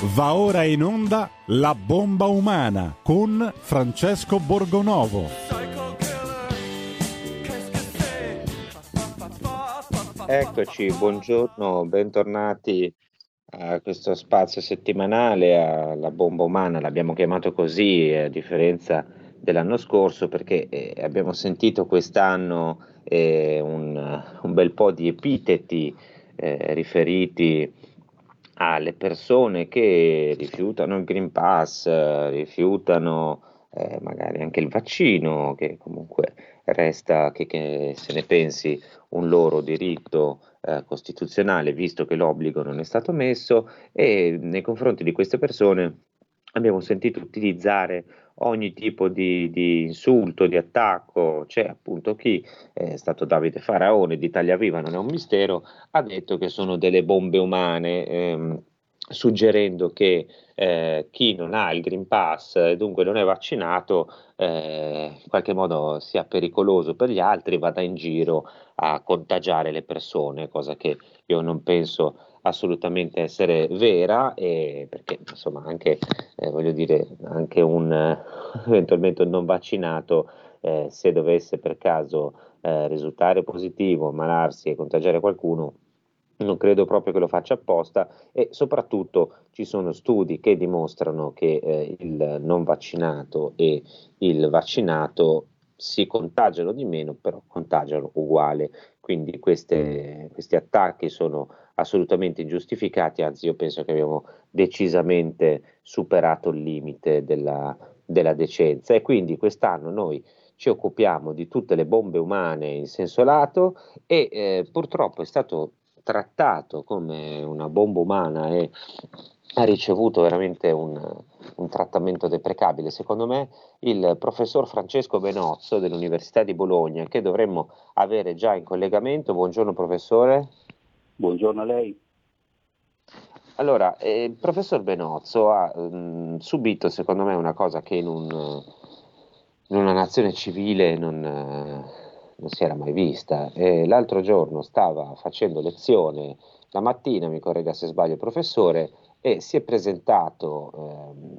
Va ora in onda La bomba umana con Francesco Borgonovo. Eccoci, buongiorno, bentornati a questo spazio settimanale alla bomba umana, l'abbiamo chiamato così a differenza dell'anno scorso perché eh, abbiamo sentito quest'anno eh, un, bel po' di epiteti eh, riferiti alle persone che rifiutano il Green Pass, rifiutano eh, magari anche il vaccino, che comunque resta che, che se ne pensi un loro diritto eh, costituzionale, visto che l'obbligo non è stato messo, e nei confronti di queste persone abbiamo sentito utilizzare ogni tipo di, di, insulto, di attacco, c'è appunto chi è stato Davide Faraone di Italia Viva, non è un mistero, ha detto che sono delle bombe umane, ehm, suggerendo che eh, chi non ha il Green Pass e dunque non è vaccinato eh, in qualche modo sia pericoloso per gli altri, vada in giro a contagiare le persone, cosa che io non penso assolutamente essere vera e perché insomma anche eh, voglio dire anche un eventualmente un non vaccinato eh, se dovesse per caso eh, risultare positivo, ammalarsi e contagiare qualcuno non credo proprio che lo faccia apposta e soprattutto ci sono studi che dimostrano che eh, il non vaccinato e il vaccinato si contagiano di meno, però contagiano uguale. Quindi queste, questi attacchi sono assolutamente ingiustificati, anzi io penso che abbiamo decisamente superato il limite della, della decenza e quindi quest'anno noi ci occupiamo di tutte le bombe umane in senso lato e eh, purtroppo è stato trattato come una bomba umana e ha ricevuto veramente un, un, trattamento deprecabile, secondo me, il professor Francesco Benozzo dell'Università di Bologna, che dovremmo avere già in collegamento. Buongiorno professore. Buongiorno a lei. Allora, eh, il professor Benozzo ha mh, mm, subito, secondo me, una cosa che in, un, in una nazione civile non, eh, non, si era mai vista. Eh, l'altro giorno stava facendo lezione, la mattina, mi corregga se sbaglio il professore, e si è presentato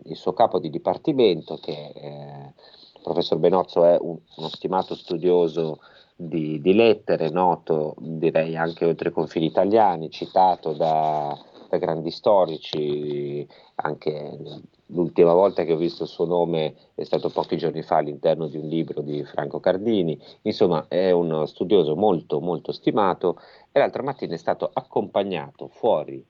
eh, il suo capo di dipartimento, che eh, il professor Benozzo è un, uno stimato studioso di, di, lettere, noto direi anche oltre i confini italiani, citato da, da grandi storici, anche l'ultima volta che ho visto il suo nome è stato pochi giorni fa all'interno di un libro di Franco Cardini, insomma è uno studioso molto molto stimato e l'altra mattina è stato accompagnato fuori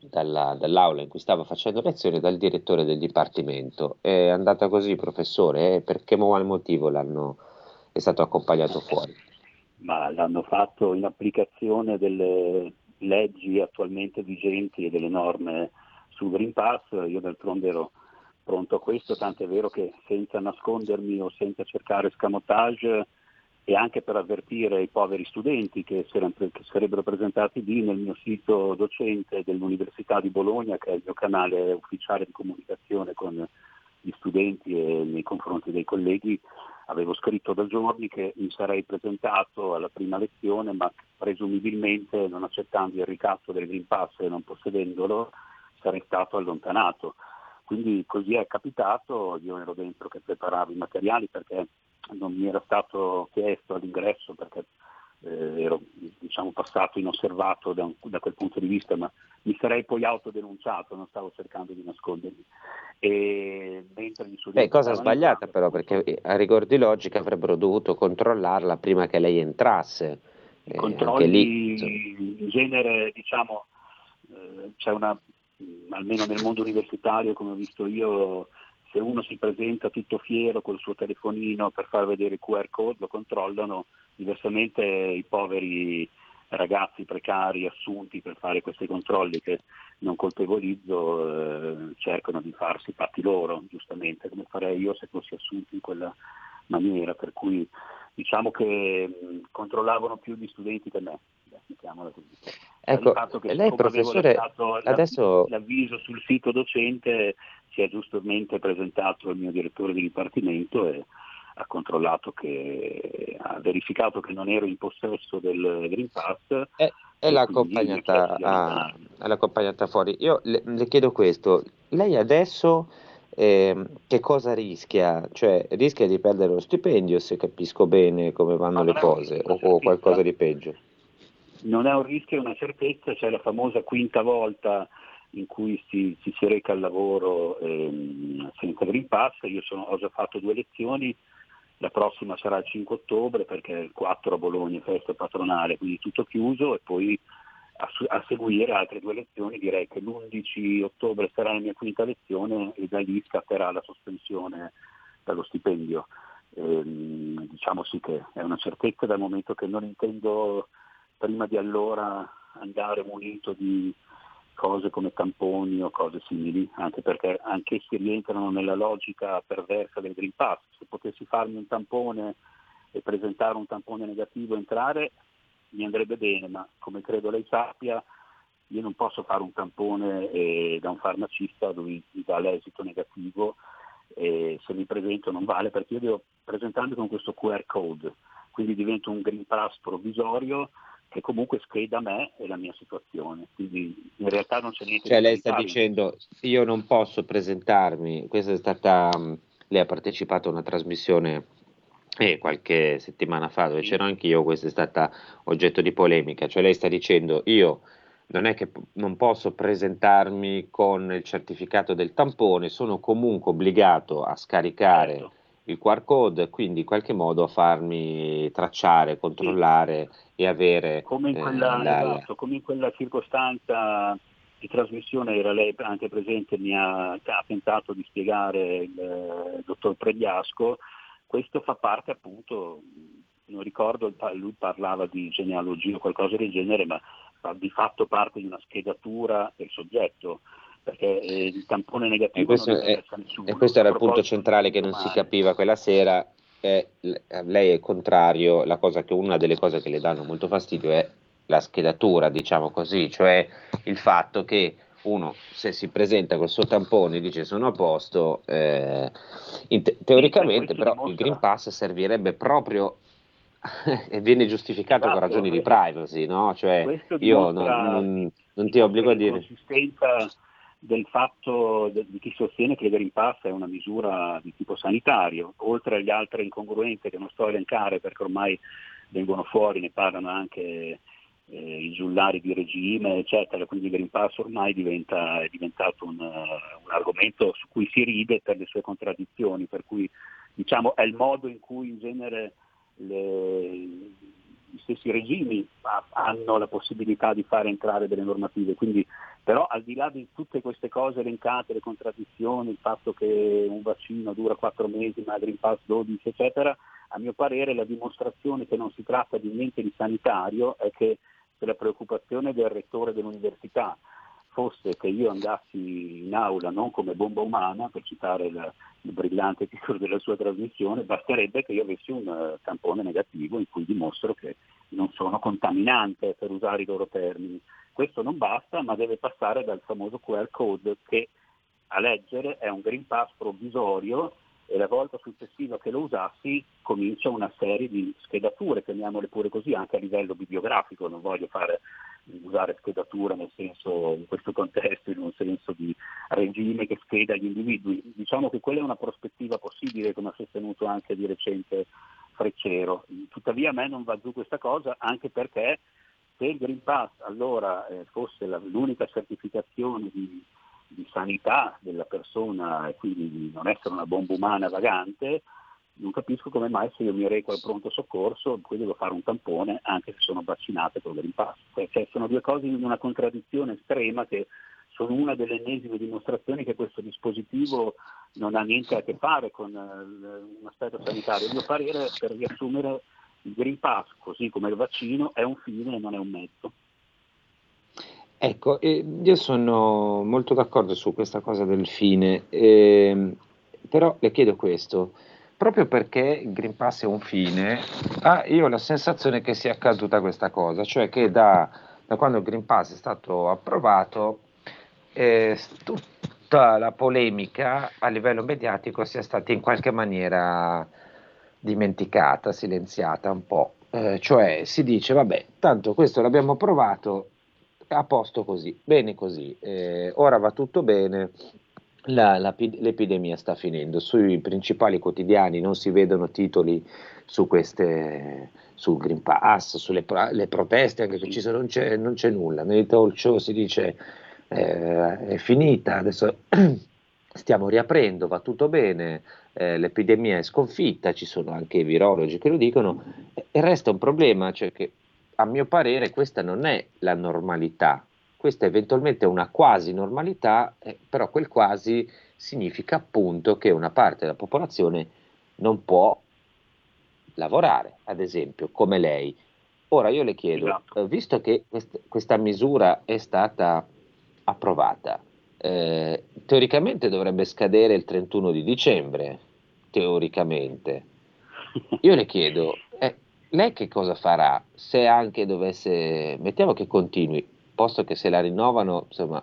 dalla, dall'aula in cui stava facendo lezione dal direttore del dipartimento. È andata così, professore? Eh? Per che motivo l'hanno, è stato accompagnato fuori? Ma l'hanno fatto in applicazione delle leggi attualmente vigenti e delle norme sul Green Pass. Io d'altronde ero pronto a questo, tant'è vero che senza nascondermi o senza cercare scamotage e anche per avvertire i poveri studenti che, sarebbero presentati lì nel mio sito docente dell'Università di Bologna, che è il mio canale ufficiale di comunicazione con gli studenti e nei confronti dei colleghi, avevo scritto da giorni che mi sarei presentato alla prima lezione, ma presumibilmente non accettando il ricatto del Green Pass e non possedendolo sarei stato allontanato. Quindi così è capitato, io ero dentro che preparavo i materiali perché non mi era stato chiesto all'ingresso perché eh, ero diciamo, passato inosservato da, un, da, quel punto di vista, ma mi sarei poi autodenunciato, non stavo cercando di nascondermi. E mentre gli Beh, cosa sbagliata però, perché a rigor di logica avrebbero dovuto controllarla prima che lei entrasse. I eh, controlli lì, in genere, diciamo, eh, c'è una, almeno nel mondo universitario, come ho visto io, se uno si presenta tutto fiero col suo telefonino per far vedere il QR code lo controllano, diversamente i poveri ragazzi precari assunti per fare questi controlli che non colpevolizzo eh, cercano di farsi fatti loro, giustamente come farei io se fossi assunto in quella maniera, per cui diciamo che mh, controllavano più gli studenti che me, mettiamola così. Ecco, lei professore, adesso... l'avviso sul sito docente si è giustamente presentato il mio direttore di dipartimento e ha controllato che ha verificato che non ero in possesso del Green Pass. Eh, e l'ha accompagnata, a, l'ha accompagnata fuori. Io le, le, chiedo questo, lei adesso eh, che cosa rischia? Cioè rischia di perdere lo stipendio se capisco bene come vanno no, le cose o, o qualcosa di peggio? Non è un rischio, è una certezza, c'è la famosa quinta volta in cui si, si, si reca al lavoro ehm, senza Green Pass, io sono, ho già fatto due lezioni, la prossima sarà il 5 ottobre perché il 4 a Bologna festa patronale, quindi tutto chiuso e poi a, a, seguire altre due lezioni direi che l'11 ottobre sarà la mia quinta lezione e da lì scatterà la sospensione dallo stipendio. Ehm, diciamo sì che è una certezza dal momento che non intendo prima di allora andare munito di cose come tamponi o cose simili, anche perché anch'essi rientrano nella logica perversa del Green Pass. Se potessi farmi un tampone e presentare un tampone negativo e entrare, mi andrebbe bene, ma come credo lei sappia, io non posso fare un tampone eh, da un farmacista dove mi dà l'esito negativo e se mi presento non vale perché io devo presentarmi con questo QR code, quindi divento un Green Pass provvisorio che comunque scheda me e la mia situazione. Quindi in realtà non c'è niente cioè, lei sta dicendo io non posso presentarmi, questa è stata lei ha partecipato a una trasmissione eh, qualche settimana fa dove c'ero anch'io, questa è stata oggetto di polemica, cioè lei sta dicendo io non è che non posso presentarmi con il certificato del tampone, sono comunque obbligato a scaricare certo il QR code, quindi in qualche modo farmi tracciare, controllare sì. e avere... Come in, quella, eh, la... esatto, come in quella circostanza di trasmissione era lei anche presente, mi ha, ha tentato di spiegare il, il dottor Pregliasco, questo fa parte appunto, non ricordo, lui parlava di genealogia o qualcosa del genere, ma fa di fatto parte di una schedatura del soggetto perché eh, il tampone negativo e questo, è, e questo era il punto centrale che non si capiva quella sera. Eh, lei è contrario, la cosa che, una delle cose che le danno molto fastidio è la schedatura, diciamo così, cioè il fatto che uno se si presenta col suo tampone e dice sono a posto, eh, te- teoricamente però dimostra... il Green Pass servirebbe proprio e viene giustificato esatto, con ragioni di privacy, no? Cioè io non, non, non ti obbligo a dire... Consistenza del fatto di chi sostiene che il Green Pass è una misura di tipo sanitario, oltre alle altre incongruenze che non sto a elencare perché ormai vengono fuori, ne parlano anche eh, i giullari di regime, eccetera, quindi il Green Pass ormai diventa, è diventato un, un, argomento su cui si ride per le sue contraddizioni, per cui diciamo, è il modo in cui in genere le, gli stessi regimi hanno la possibilità di fare entrare delle normative. Quindi, però al di là di tutte queste cose elencate, le contraddizioni, il fatto che un vaccino dura 4 mesi, ma Green Pass 12, eccetera, a mio parere la dimostrazione che non si tratta di niente di sanitario è che la preoccupazione del rettore dell'università fosse che io andassi in aula non come bomba umana, per citare il, il brillante titolo della sua trasmissione, basterebbe che io avessi un uh, tampone negativo in cui dimostro che non sono contaminante, per usare i loro termini. Questo non basta, ma deve passare dal famoso QR code che a leggere è un Green Pass provvisorio e la volta successiva che lo usassi comincia una serie di schedature, chiamiamole pure così, anche a livello bibliografico, non voglio fare, usare schedatura nel senso, in questo contesto, in un senso di regime che scheda gli individui. Diciamo che quella è una prospettiva possibile, come ha sostenuto anche di recente Freccero. Tuttavia a me non va giù questa cosa, anche perché se il Green Pass allora eh, fosse la, l'unica certificazione di di sanità della persona e quindi di non essere una bomba umana vagante, non capisco come mai se io mi reco al pronto soccorso poi devo fare un tampone anche se sono vaccinate con il Pass. Cioè, sono due cose in una contraddizione estrema che sono una delle ennesime dimostrazioni che questo dispositivo non ha niente a che fare con uh, un aspetto sanitario. A mio parere, per riassumere, il Green Pass, così come il vaccino, è un fine e non è un mezzo. Ecco, eh, io sono molto d'accordo su questa cosa del fine, eh, però le chiedo questo, proprio perché il Green Pass è un fine, ah, io ho la sensazione che sia accaduta questa cosa, cioè che da, da quando il Green Pass è stato approvato, eh, tutta la polemica a livello mediatico sia stata in qualche maniera dimenticata, silenziata un po'. Eh, cioè si dice, vabbè, tanto questo l'abbiamo provato, a posto così, bene così, eh, ora va tutto bene, la, la, l'epidemia sta finendo. Sui principali quotidiani non si vedono titoli su queste, sul Green Pass, sulle pro, proteste, anche che ci sono, non, c'è, non c'è nulla. Nei talk show si dice eh, è finita, adesso stiamo riaprendo, va tutto bene, eh, l'epidemia è sconfitta, ci sono anche i virologi che lo dicono, e resta un problema, cioè che a mio parere questa non è la normalità, questa è eventualmente una quasi normalità, eh, però quel quasi significa appunto che una parte della popolazione non può lavorare, ad esempio, come lei. Ora io le chiedo, esatto. eh, visto che quest- questa misura è stata approvata, eh, teoricamente dovrebbe scadere il 31 di dicembre, teoricamente. Io le chiedo, eh, lei che cosa farà se anche dovesse, mettiamo che continui, posto che se la rinnovano, insomma,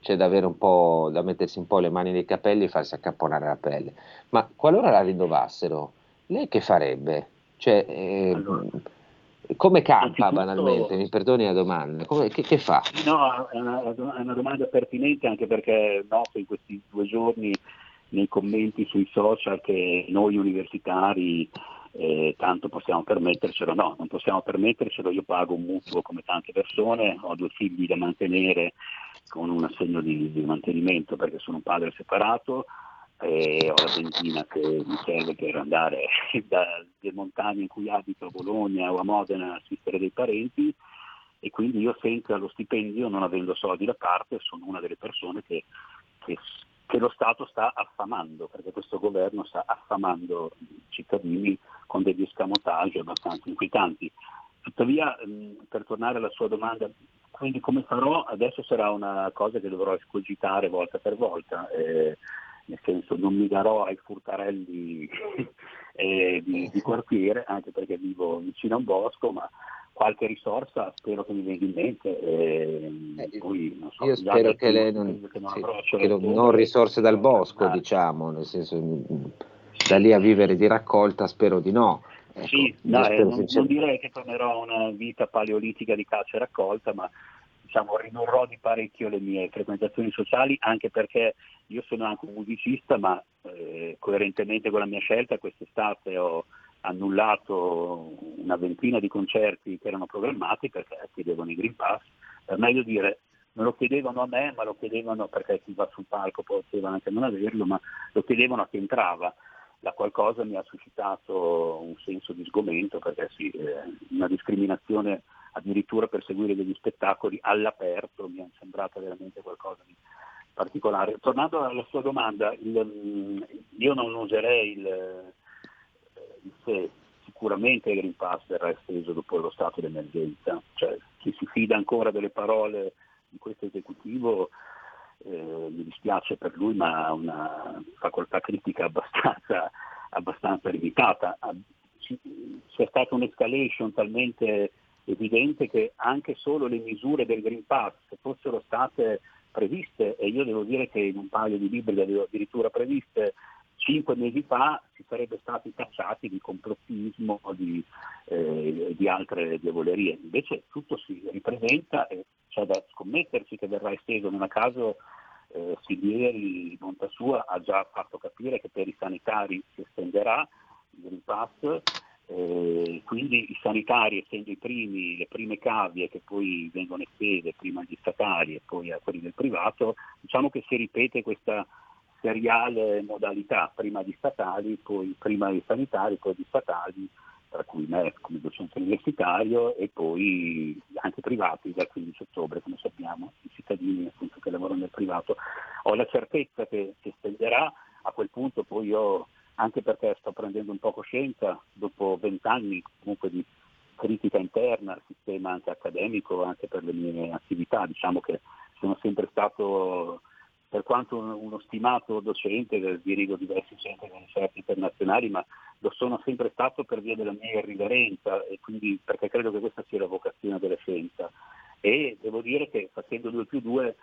c'è da avere un po', da mettersi un po' le mani nei capelli e farsi accapponare la pelle. Ma qualora la rinnovassero, lei che farebbe? Cioè, eh, allora, come campa banalmente? Mi perdoni la domanda, come, che, che, fa? No, è una, è una, domanda pertinente anche perché noto in questi due giorni nei commenti sui social che noi universitari eh, tanto possiamo permettercelo, no, non possiamo permettercelo, io pago un mutuo come tante persone, ho due figli da mantenere con un assegno di, di mantenimento perché sono un padre separato, e ho la benzina che mi serve per andare dalle montagne in cui abito a Bologna o a Modena a assistere dei parenti. E quindi io senza lo stipendio, non avendo soldi da parte, sono una delle persone che, che, che lo Stato sta affamando, perché questo governo sta affamando i cittadini con degli scamotage abbastanza inquietanti. Tuttavia, per tornare alla sua domanda, quindi come farò? Adesso sarà una cosa che dovrò escogitare volta per volta. Eh, nel senso non mi darò ai furtarelli eh, di, di, quartiere, anche perché vivo vicino a un bosco, ma qualche risorsa spero che mi venga in mente. Eh, eh poi, non so, io spero che lei non, che non, sì, che non risorse dal bosco, diciamo, nel senso da lì a vivere di raccolta spero di no. Ecco, sì, dai, non, non direi che tornerò a una vita paleolitica di caccia e raccolta, ma diciamo, ridurrò di parecchio le mie frequentazioni sociali, anche perché io sono anche un musicista, ma eh, coerentemente con la mia scelta quest'estate ho annullato una ventina di concerti che erano programmati perché chiedevano i Green Pass, per meglio dire non lo chiedevano a me, ma lo chiedevano perché chi va sul palco poteva anche non averlo, ma lo chiedevano a chi entrava. La qualcosa mi ha suscitato un senso di sgomento perché sì, eh, una discriminazione addirittura per seguire degli spettacoli all'aperto mi è sembrata veramente qualcosa di particolare. Tornando alla sua domanda, il, io non userei il se, sicuramente il Green Pass verrà esteso dopo lo stato d'emergenza, cioè chi si fida ancora delle parole di questo esecutivo eh, mi dispiace per lui ma ha una facoltà critica abbastanza, abbastanza limitata. C'è stata un'escalation talmente evidente che anche solo le misure del Green Pass fossero state previste, e io devo dire che in un paio di libri le avevo addirittura previste cinque mesi fa, si sarebbe stati tacciati di complottismo o di, eh, di altre diavolerie. Invece tutto si ripresenta e c'è da scommetterci che verrà esteso. Non a caso eh, Silieri Montasua ha già fatto capire che per i sanitari si estenderà il Green Pass eh, quindi i sanitari, essendo i primi, le prime cavie che poi vengono estese prima agli statali e poi a quelli del privato, diciamo che si ripete questa seriale modalità, prima agli statali, poi prima agli sanitari, poi agli statali, tra cui me come docente universitario e poi anche privati dal 15 ottobre, come sappiamo, i cittadini appunto, che lavorano nel privato. Ho la certezza che si estenderà, a quel punto poi io anche perché sto prendendo un po' coscienza dopo vent'anni comunque di critica interna al sistema anche accademico, anche per le mie attività, diciamo che sono sempre stato, per quanto uno stimato docente, dirigo diversi centri di ricerca internazionali, ma lo sono sempre stato per via della mia irriverenza e quindi perché credo che questa sia la vocazione della scienza. E devo dire che facendo 2 più 2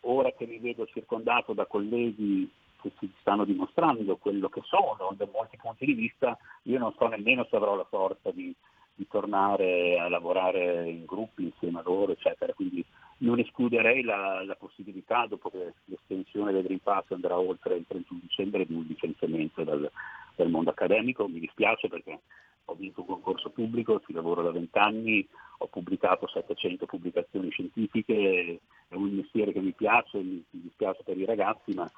ora che mi vedo circondato da colleghi che si stanno dimostrando quello che sono da molti punti di vista, io non so nemmeno se avrò la forza di, di tornare a lavorare in gruppi insieme a loro, eccetera. Quindi non escluderei la, la, possibilità, dopo che l'estensione del Green Pass andrà oltre il 31 dicembre, di un licenziamento dal, dal mondo accademico. Mi dispiace perché ho vinto un concorso pubblico, ci lavoro da vent'anni, ho pubblicato 700 pubblicazioni scientifiche, è un mestiere che mi piace, mi, mi dispiace per i ragazzi, ma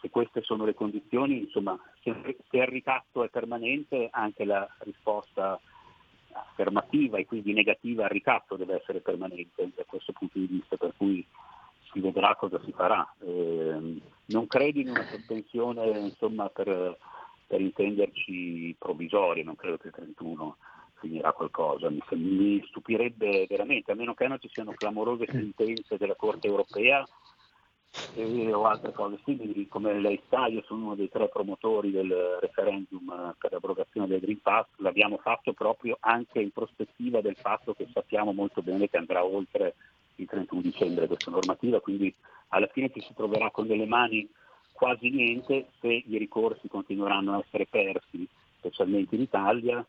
se queste sono le condizioni, insomma, se, se il ricatto è permanente, anche la risposta affermativa e quindi negativa al ricatto deve essere permanente da questo punto di vista, per cui si vedrà cosa si farà. Eh, non credo in una sospensione insomma, per, per, intenderci provvisoria, non credo che il 31 finirà qualcosa, mi, mi stupirebbe veramente, a meno che non ci siano clamorose sentenze della Corte europea e, o altre cose. Simili, come lei sa, io sono uno dei tre promotori del referendum per l'abrogazione del Green Pass, l'abbiamo fatto proprio anche in prospettiva del fatto che sappiamo molto bene che andrà oltre il 31 dicembre questa normativa, quindi alla fine ci si troverà con delle mani quasi niente se i ricorsi continueranno a essere persi, specialmente in Italia,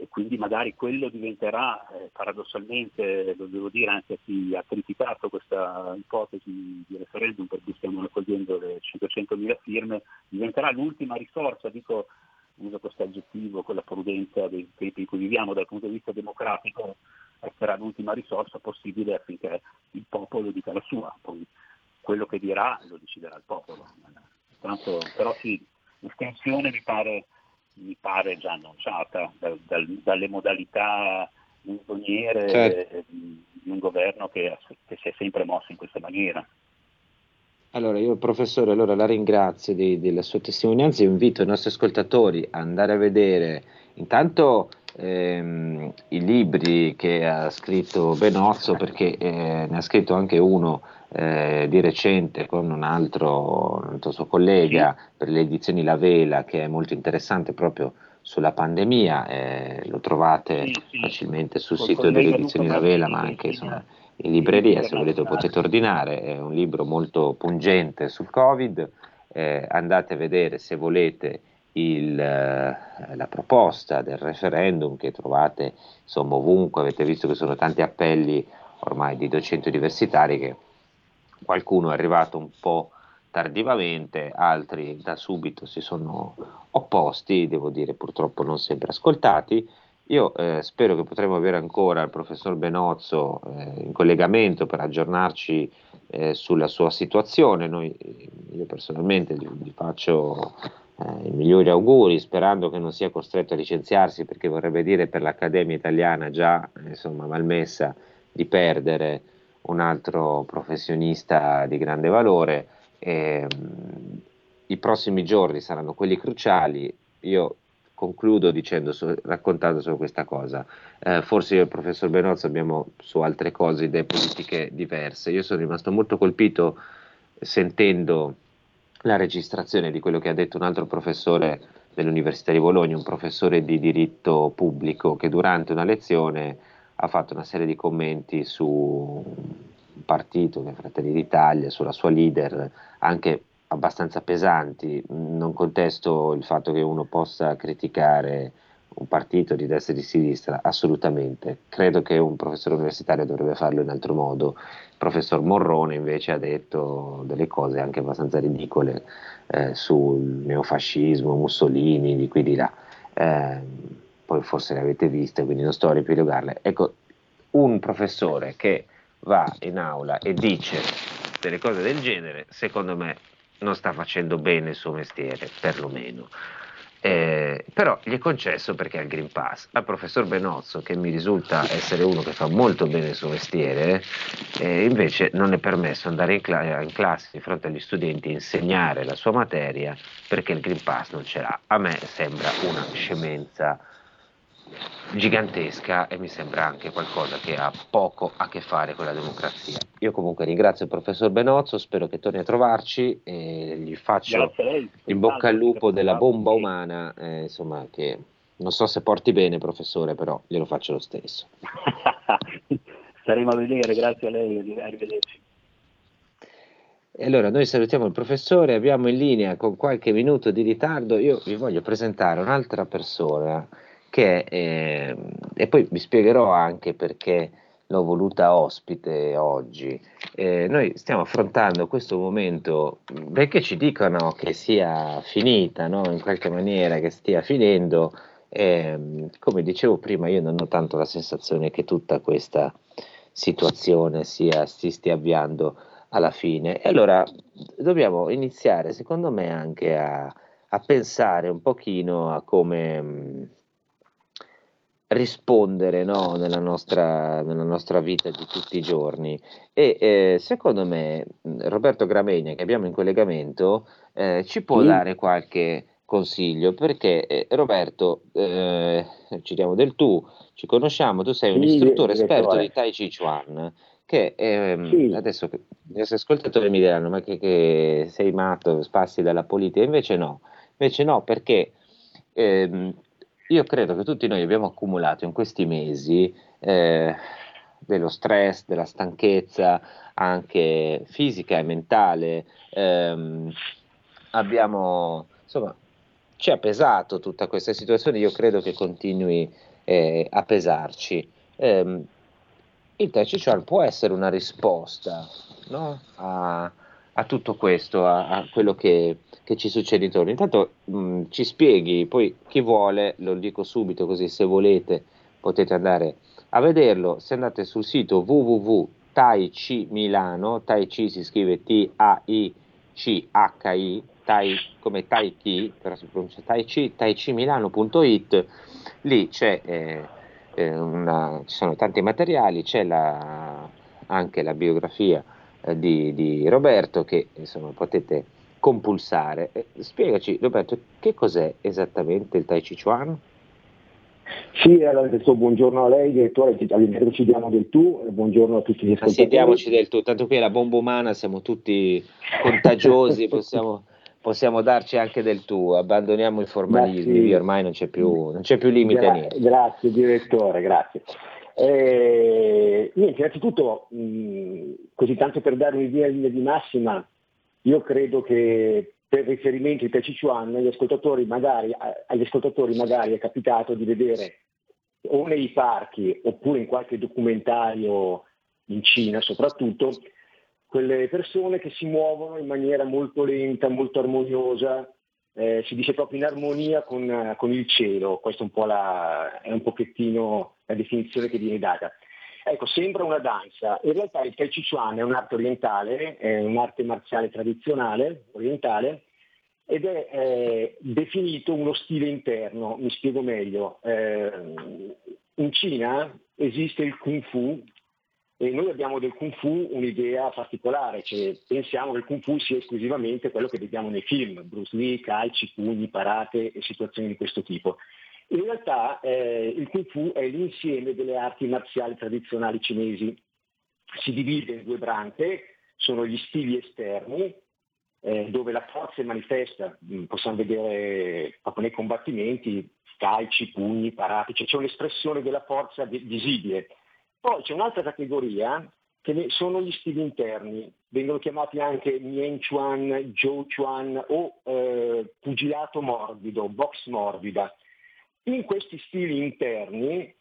e quindi magari quello diventerà eh, paradossalmente, lo devo dire anche a chi ha criticato questa ipotesi di referendum per cui stiamo raccogliendo le 500.000 firme, diventerà l'ultima risorsa, dico, uso questo aggettivo con la prudenza dei tempi in cui viviamo dal punto di vista democratico, sarà l'ultima risorsa possibile affinché il popolo dica la sua, poi quello che dirà lo deciderà il popolo. Tanto, però sì, l'estensione mi pare mi pare già annunciata da, da, dalle modalità menzognere certo. di un governo che, che, si è sempre mosso in questa maniera. Allora, io professore, allora la ringrazio di, della sua testimonianza e invito i nostri ascoltatori a andare a vedere intanto ehm, i libri che ha scritto Benozzo, perché eh, ne ha scritto anche uno eh, di recente con un altro, un altro, suo collega per le edizioni La Vela che è molto interessante proprio sulla pandemia, eh, lo trovate sì, sì. facilmente sul Col sito delle edizioni La Vela ma anche insomma, in libreria se volete potete ordinare, è un libro molto pungente sul Covid, eh, andate a vedere se volete il, eh, la proposta del referendum che trovate insomma ovunque, avete visto che sono tanti appelli ormai di docenti universitari che qualcuno è arrivato un po' tardivamente, altri da subito si sono opposti, devo dire purtroppo non sempre ascoltati. Io eh, spero che potremo avere ancora il professor Benozzo eh, in collegamento per aggiornarci eh, sulla sua situazione. Noi, io personalmente gli, gli faccio eh, i migliori auguri, sperando che non sia costretto a licenziarsi, perché vorrebbe dire per l'Accademia italiana già insomma, malmessa di perdere un altro professionista di grande valore. E, um, I prossimi giorni saranno quelli cruciali. Io concludo dicendo, raccontando solo questa cosa. Eh, forse io e il professor Benozzo abbiamo su altre cose idee politiche diverse. Io sono rimasto molto colpito sentendo la registrazione di quello che ha detto un altro professore dell'Università di Bologna, un professore di diritto pubblico, che durante una lezione ha fatto una serie di commenti su un partito che è Fratelli d'Italia, sulla sua leader, anche abbastanza pesanti. Non contesto il fatto che uno possa criticare un partito di destra e di sinistra, assolutamente. Credo che un professore universitario dovrebbe farlo in altro modo. Il professor Morrone invece ha detto delle cose anche abbastanza ridicole eh, sul neofascismo, Mussolini, di qui di là. Eh, poi forse le avete viste, quindi non sto a riepilogarle. Ecco, un professore che va in aula e dice delle cose del genere, secondo me non sta facendo bene il suo mestiere, perlomeno. Eh, però gli è concesso perché ha il Green Pass. Al professor Benozzo, che mi risulta essere uno che fa molto bene il suo mestiere, eh, invece non è permesso andare in, cla- in, classe di fronte agli studenti e insegnare la sua materia perché il Green Pass non ce l'ha. A me sembra una scemenza gigantesca e mi sembra anche qualcosa che ha poco a che fare con la democrazia. Io comunque ringrazio il professor Benozzo, spero che torni a trovarci e gli faccio il bocca al lupo della bomba umana, eh, insomma che non so se porti bene professore, però glielo faccio lo stesso. Staremo a vedere, grazie a lei, arrivederci. E allora noi salutiamo il professore, abbiamo in linea con qualche minuto di ritardo, io vi voglio presentare un'altra persona che, eh, e poi vi spiegherò anche perché l'ho voluta ospite oggi. Eh, noi stiamo affrontando questo momento perché ci dicono che sia finita, no? in qualche maniera che stia finendo. Eh, come dicevo prima, io non ho tanto la sensazione che tutta questa situazione sia, si stia avviando alla fine. E allora dobbiamo iniziare, secondo me, anche a, a pensare un pochino a come mm, rispondere no, nella, nostra, nella, nostra, vita di tutti i giorni. E eh, secondo me mm, Roberto Gramegna, che abbiamo in collegamento, eh, ci può sì. dare qualche consiglio perché eh, Roberto, eh, ci diamo del tu, ci conosciamo, tu sei un sì, istruttore esperto di Tai Chi Chuan che ehm, sì. adesso gli ascoltatori mi diranno ma che, che, sei matto, spassi dalla politica, invece no, invece no perché ehm, io credo che tutti noi abbiamo accumulato in questi mesi eh, dello stress, della stanchezza anche fisica e mentale, ehm, abbiamo, insomma, ci ha pesato tutta questa situazione, io credo che continui eh, a pesarci. Eh, il Chi Chuan può essere una risposta no? a, a, tutto questo, a, a quello che, che, ci succede intorno. Intanto mh, ci spieghi, poi chi vuole, lo dico subito così se volete potete andare a vederlo, se andate sul sito www.taichi Milano, Tai Chi si scrive T-A-I-C-H-I, tai, come Tai Chi, però si pronuncia Tai Chi, taicimilano.it, lì c'è... Eh, eh, una, ci sono tanti materiali, c'è la, anche la biografia eh, di, di, Roberto che insomma, potete compulsare. Eh, spiegaci Roberto, che cos'è esattamente il Tai Chi Chuan? Sì, allora adesso buongiorno a lei, direttore, all'interno ci diamo del tu, buongiorno a tutti gli ascoltatori. Sì, diamoci del tu, tanto qui è la bomba umana, siamo tutti contagiosi, possiamo possiamo darci anche del tu, abbandoniamo i formalismi, ormai non c'è, più, non c'è più limite Gra- niente. Grazie direttore, grazie. Eh, niente, innanzitutto, mh, così tanto per dare un'idea di massima, io credo che per riferimento ai Tacichuan, agli ascoltatori magari, agli ascoltatori magari è capitato di vedere o nei parchi oppure in qualche documentario in Cina soprattutto, quelle persone che si muovono in maniera molto lenta, molto armoniosa, eh, si dice proprio in armonia con, con il cielo, questa un è un pochettino la definizione che viene data. Ecco, sembra una danza, in realtà il Tai Chi Chuan è un'arte orientale, è un'arte marziale tradizionale orientale ed è eh, definito uno stile interno, mi spiego meglio. Eh, in Cina esiste il Kung Fu, e noi abbiamo del Kung Fu un'idea particolare, cioè pensiamo che il Kung Fu sia esclusivamente quello che vediamo nei film, Bruce Lee, calci, pugni, parate e situazioni di questo tipo. In realtà eh, il Kung Fu è l'insieme delle arti marziali tradizionali cinesi. Si divide in due branche, sono gli stili esterni, eh, dove la forza è manifesta, mm, possiamo vedere proprio nei combattimenti, calci, pugni, parate, cioè c'è un'espressione della forza visibile poi c'è un'altra categoria che sono gli stili interni, vengono chiamati anche Mien Chuan, Zhou Chuan o eh, pugilato morbido, box morbida. In questi stili interni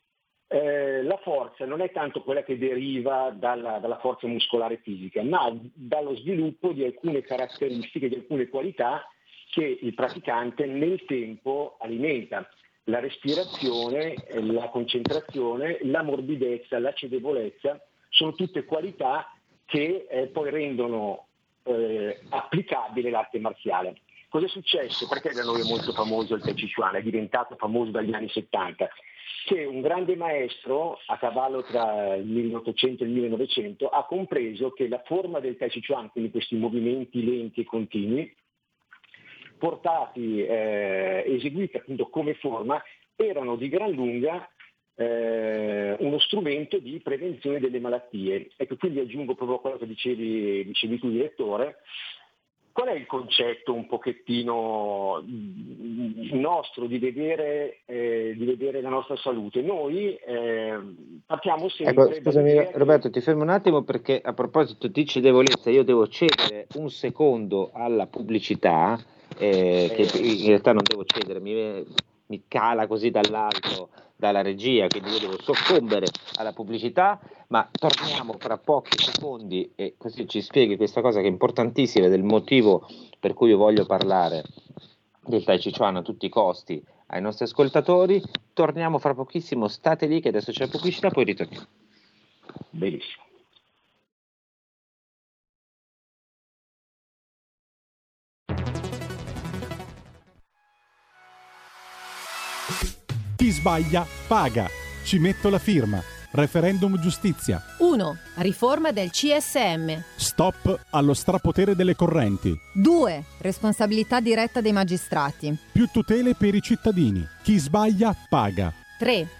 eh, la forza non è tanto quella che deriva dalla, dalla, forza muscolare fisica, ma dallo sviluppo di alcune caratteristiche, di alcune qualità che il praticante nel tempo alimenta la respirazione, la concentrazione, la morbidezza, la cedevolezza, sono tutte qualità che eh, poi rendono eh, applicabile l'arte marziale. Cosa è successo? Perché da noi è molto famoso il Tai Chi Chuan, è diventato famoso dagli anni 70? Che un grande maestro, a cavallo tra il 1800 e il 1900, ha compreso che la forma del Tai Chi Chuan, quindi questi movimenti lenti e continui, portati, eh, eseguiti appunto come forma, erano di gran lunga eh, uno strumento di prevenzione delle malattie. Ecco, quindi aggiungo proprio a quello che dicevi, dicevi tu, direttore, qual è il concetto un pochettino nostro di vedere, eh, di vedere la nostra salute? Noi eh, partiamo sempre... Ecco, scusami vedere... Roberto, ti fermo un attimo perché a proposito di cedevolezza io devo cedere un secondo alla pubblicità, eh, che eh. in realtà non devo cedere, mi, mi cala così dall'alto dalla regia, quindi io devo soccombere alla pubblicità, ma torniamo fra pochi secondi e così ci spieghi questa cosa che è importantissima del motivo per cui io voglio parlare del Tai Chi Chuan a tutti i costi ai nostri ascoltatori. Torniamo fra pochissimo, state lì che adesso c'è la pubblicità, poi ritorniamo. Benissimo. Chi sbaglia paga. Ci metto la firma. Referendum giustizia. 1. Riforma del CSM. Stop allo strapotere delle correnti. 2. Responsabilità diretta dei magistrati. Più tutele per i cittadini. Chi sbaglia paga. 3.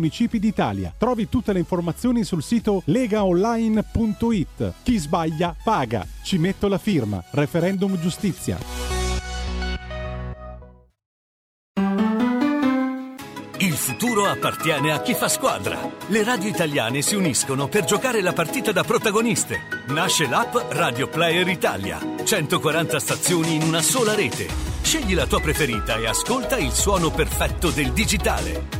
municipi d'Italia. Trovi tutte le informazioni sul sito legaonline.it. Chi sbaglia paga. Ci metto la firma. Referendum giustizia. Il futuro appartiene a chi fa squadra. Le radio italiane si uniscono per giocare la partita da protagoniste. Nasce l'app Radio Player Italia. 140 stazioni in una sola rete. Scegli la tua preferita e ascolta il suono perfetto del digitale.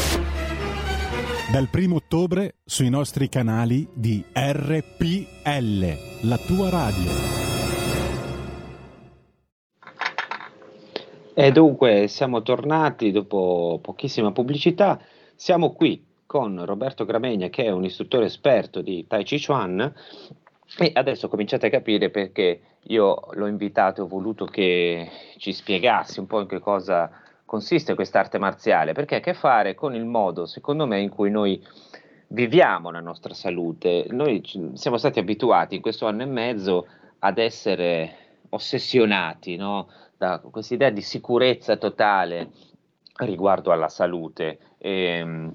Dal primo ottobre sui nostri canali di RPL, la tua radio. E dunque siamo tornati dopo pochissima pubblicità, siamo qui con Roberto Gramegna che è un istruttore esperto di Tai Chi Chuan e adesso cominciate a capire perché io l'ho invitato e ho voluto che ci spiegassi un po' in che cosa consiste quest'arte marziale, perché ha a che fare con il modo, secondo me, in cui noi viviamo la nostra salute. Noi siamo stati abituati in questo anno e mezzo ad essere ossessionati, no? da questa idea di sicurezza totale riguardo alla salute, ehm,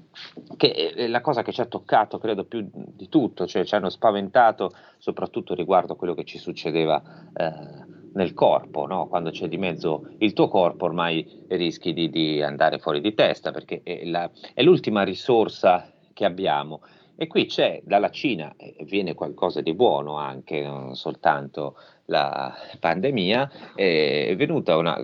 che è la cosa che ci ha toccato, credo, più di tutto, cioè ci hanno spaventato soprattutto riguardo a quello che ci succedeva eh, nel corpo, no? quando c'è di mezzo il tuo corpo ormai rischi di, di andare fuori di testa perché è, la, è l'ultima risorsa che abbiamo. E qui c'è dalla Cina, e viene qualcosa di buono anche, non soltanto la pandemia, è venuta una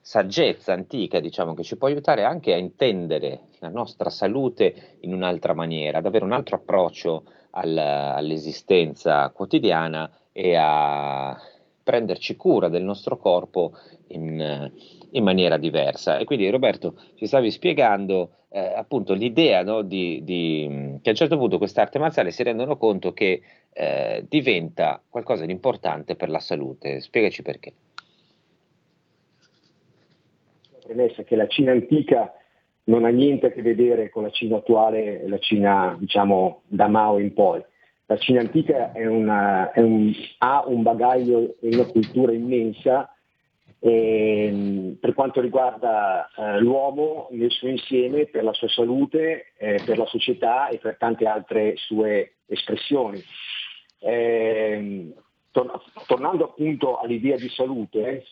saggezza antica, diciamo, che ci può aiutare anche a intendere la nostra salute in un'altra maniera, ad avere un altro approccio al, all'esistenza quotidiana e a prenderci cura del nostro corpo in, in maniera diversa. E quindi Roberto ci stavi spiegando eh, appunto l'idea no, di, di, che a un certo punto quest'arte marziale si rendono conto che eh, diventa qualcosa di importante per la salute. Spiegaci perché. premessa che la Cina antica non ha niente a che vedere con la Cina attuale, la Cina diciamo da Mao in poi. La Cina antica una, un, ha un bagaglio e una cultura immensa eh, per quanto riguarda eh, l'uomo nel suo insieme, per la sua salute, eh, per la società e per tante altre sue espressioni. Ehm, tor- tornando appunto all'idea di salute,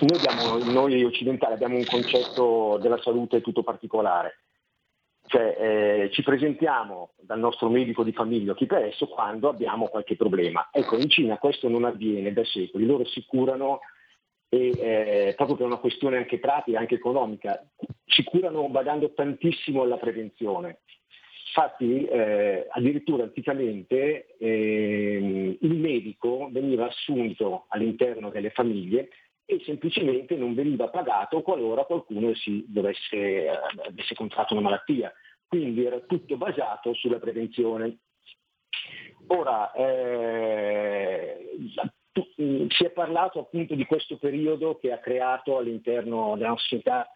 noi, abbiamo, noi, occidentali abbiamo un concetto della salute tutto particolare. Cioè, eh, ci presentiamo dal nostro medico di famiglia chi per esso quando abbiamo qualche problema. Ecco, in Cina questo non avviene da secoli, loro si curano e eh, proprio per una questione anche pratica, anche economica, si curano badando tantissimo alla prevenzione. Infatti, eh, addirittura anticamente eh, il medico veniva assunto all'interno delle famiglie e semplicemente non veniva pagato qualora qualcuno si dovesse, eh, avesse contratto una malattia. Quindi era tutto basato sulla prevenzione. Ora, eh, si è parlato appunto di questo periodo che ha creato all'interno della società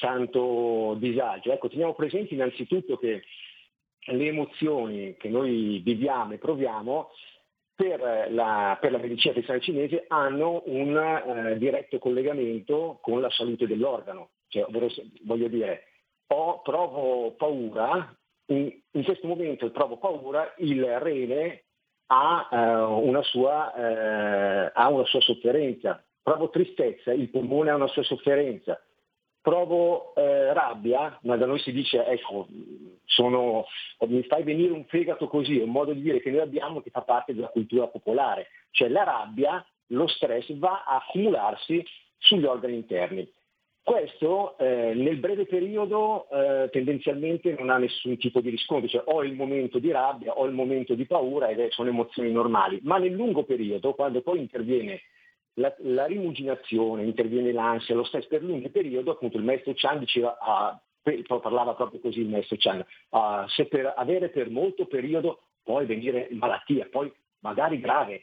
tanto disagio. Ecco, teniamo presente innanzitutto che le emozioni che noi viviamo e proviamo per la, per la medicina tradizionale cinese hanno un eh, diretto collegamento con la salute dell'organo. Cioè, voglio dire, ho, provo paura, in, in, questo momento provo paura, il rene ha, eh, una sua, eh, ha una sua sofferenza, provo tristezza, il polmone ha una sua sofferenza, provo eh, rabbia, ma da noi si dice, ecco, sono, mi fai venire un fegato così, è un modo di dire che noi abbiamo che fa parte della cultura popolare, cioè la rabbia, lo stress va a accumularsi sugli organi interni. Questo eh, nel breve periodo eh, tendenzialmente non ha nessun tipo di riscontro, cioè ho il momento di rabbia, ho il momento di paura ed sono emozioni normali, ma nel lungo periodo, quando poi interviene la, la rimuginazione, interviene l'ansia, lo stress per lungo periodo, appunto il maestro Chan diceva, ah, parlava proprio così il maestro Chan, ah, se per avere per molto periodo poi venire malattia, poi magari grave,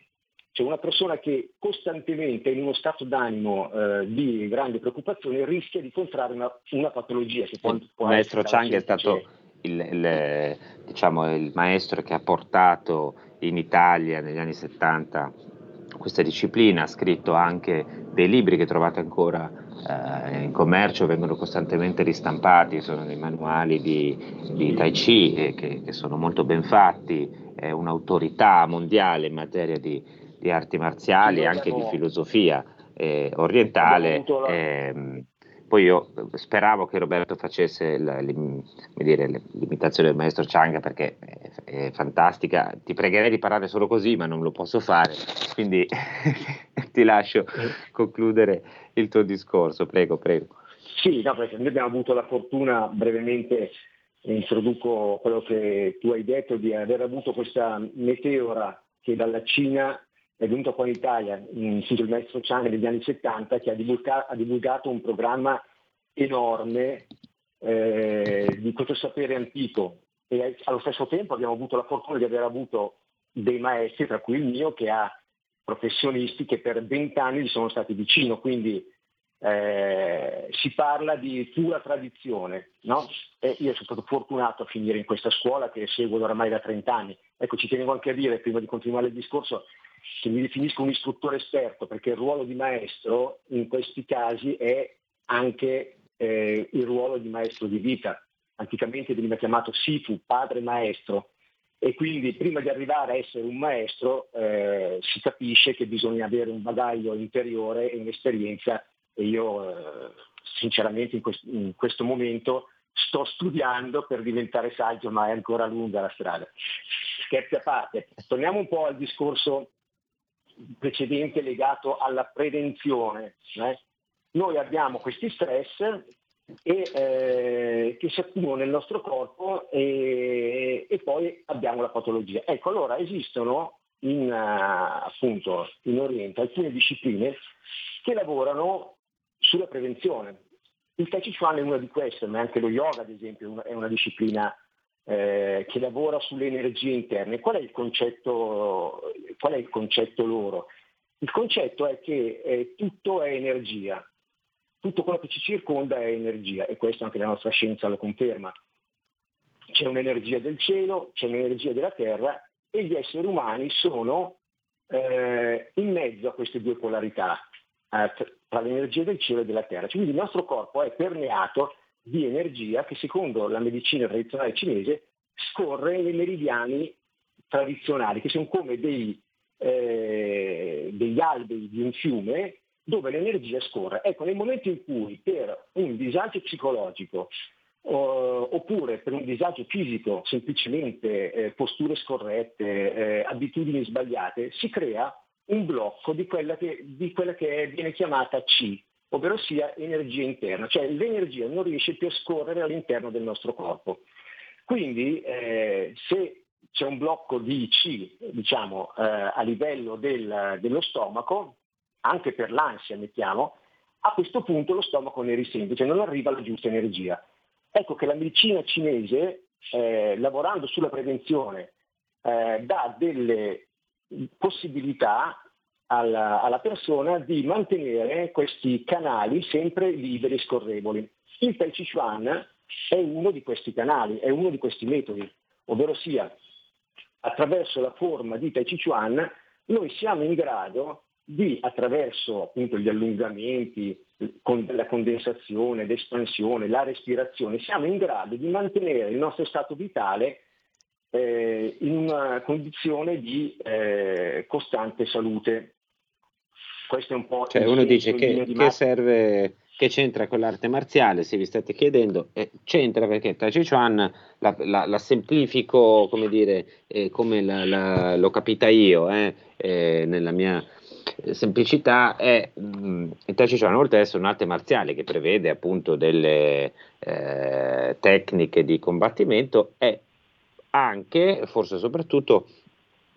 cioè una persona che costantemente è in uno stato d'animo eh, di grande preoccupazione rischia di contrarre una, una patologia. Che può, può il maestro Chang è stato il, il, diciamo, il, maestro che ha portato in Italia negli anni 70 questa disciplina, ha scritto anche dei libri che trovate ancora eh, in commercio, vengono costantemente ristampati, sono dei manuali di, di Tai Chi eh, che, che, sono molto ben fatti, è un'autorità mondiale in materia di, di arti marziali e anche di filosofia eh, orientale. Ehm, poi io speravo che Roberto facesse la, dire, l'imitazione del maestro Chang perché è, è, fantastica. Ti pregherei di parlare solo così, ma non lo posso fare, quindi ti lascio concludere il tuo discorso. Prego, prego. Sì, no, perché noi abbiamo avuto la fortuna, brevemente introduco quello che tu hai detto, di aver avuto questa meteora che dalla Cina è venuto qua in Italia, in il maestro Chang negli anni 70, che ha divulgato, ha divulgato un programma enorme eh, di questo sapere antico e allo stesso tempo abbiamo avuto la fortuna di aver avuto dei maestri, tra cui il mio, che ha professionisti che per vent'anni gli sono stati vicino, quindi eh, si parla di pura tradizione. No? E io sono stato fortunato a finire in questa scuola che seguo oramai da 30 anni. Ecco, ci tenevo anche a dire, prima di continuare il discorso, che mi definisco un istruttore esperto, perché il ruolo di maestro in questi casi è anche eh, il ruolo di maestro di vita. Anticamente veniva chiamato Sifu, padre maestro, e quindi prima di arrivare a essere un maestro eh, si capisce che bisogna avere un bagaglio interiore e un'esperienza e io eh, sinceramente in, quest- in, questo momento sto studiando per diventare saggio, ma è ancora lunga la strada. Scherzi a parte, torniamo un po' al discorso precedente legato alla prevenzione. Eh? Noi abbiamo questi stress e, eh, che si accumulano nel nostro corpo e, e, poi abbiamo la patologia. Ecco, allora esistono in, uh, appunto, in Oriente alcune discipline che lavorano sulla prevenzione. Il Tai Chi Chuan è una di queste, ma anche lo yoga, ad esempio, è una disciplina eh, che lavora sulle energie interne. Qual è il concetto, qual è il concetto loro? Il concetto è che eh, tutto è energia, tutto quello che ci circonda è energia e questo anche la nostra scienza lo conferma. C'è un'energia del cielo, c'è un'energia della terra e gli esseri umani sono eh, in mezzo a queste due polarità, eh, tra l'energia del cielo e della terra. Quindi il nostro corpo è permeato di energia che secondo la medicina tradizionale cinese scorre nei meridiani tradizionali, che sono come dei, eh, degli alberi di un fiume dove l'energia scorre. Ecco, nel momento in cui per un disagio psicologico Uh, oppure per un disagio fisico, semplicemente eh, posture scorrette, eh, abitudini sbagliate, si crea un blocco di quella che, di quella che viene chiamata C, ovvero sia energia interna, cioè l'energia non riesce più a scorrere all'interno del nostro corpo. Quindi eh, se c'è un blocco di C diciamo, eh, a livello del, dello stomaco, anche per l'ansia mettiamo, a questo punto lo stomaco ne risente, cioè non arriva la giusta energia. Ecco che la medicina cinese, eh, lavorando sulla prevenzione, eh, dà delle possibilità alla, alla, persona di mantenere questi canali sempre liberi e scorrevoli. Il Tai Chi Chuan è uno di questi canali, è uno di questi metodi, ovvero sia attraverso la forma di Tai Chi Chuan noi siamo in grado di, attraverso appunto gli allungamenti, con la condensazione, l'espansione, la respirazione, siamo in grado di mantenere il nostro stato vitale eh, in una condizione di eh, costante salute. Questo è un po' cioè, uno dice che, che serve che c'entra con l'arte marziale, se vi state chiedendo, eh, c'entra perché Tai Chi Chuan la, la, la semplifico, come dire, eh, come la, l'ho capita io, eh, eh nella mia semplicità è mh, il Tai Chi Chuan oltre ad essere un'arte marziale che prevede appunto delle eh, tecniche di combattimento è anche, forse soprattutto,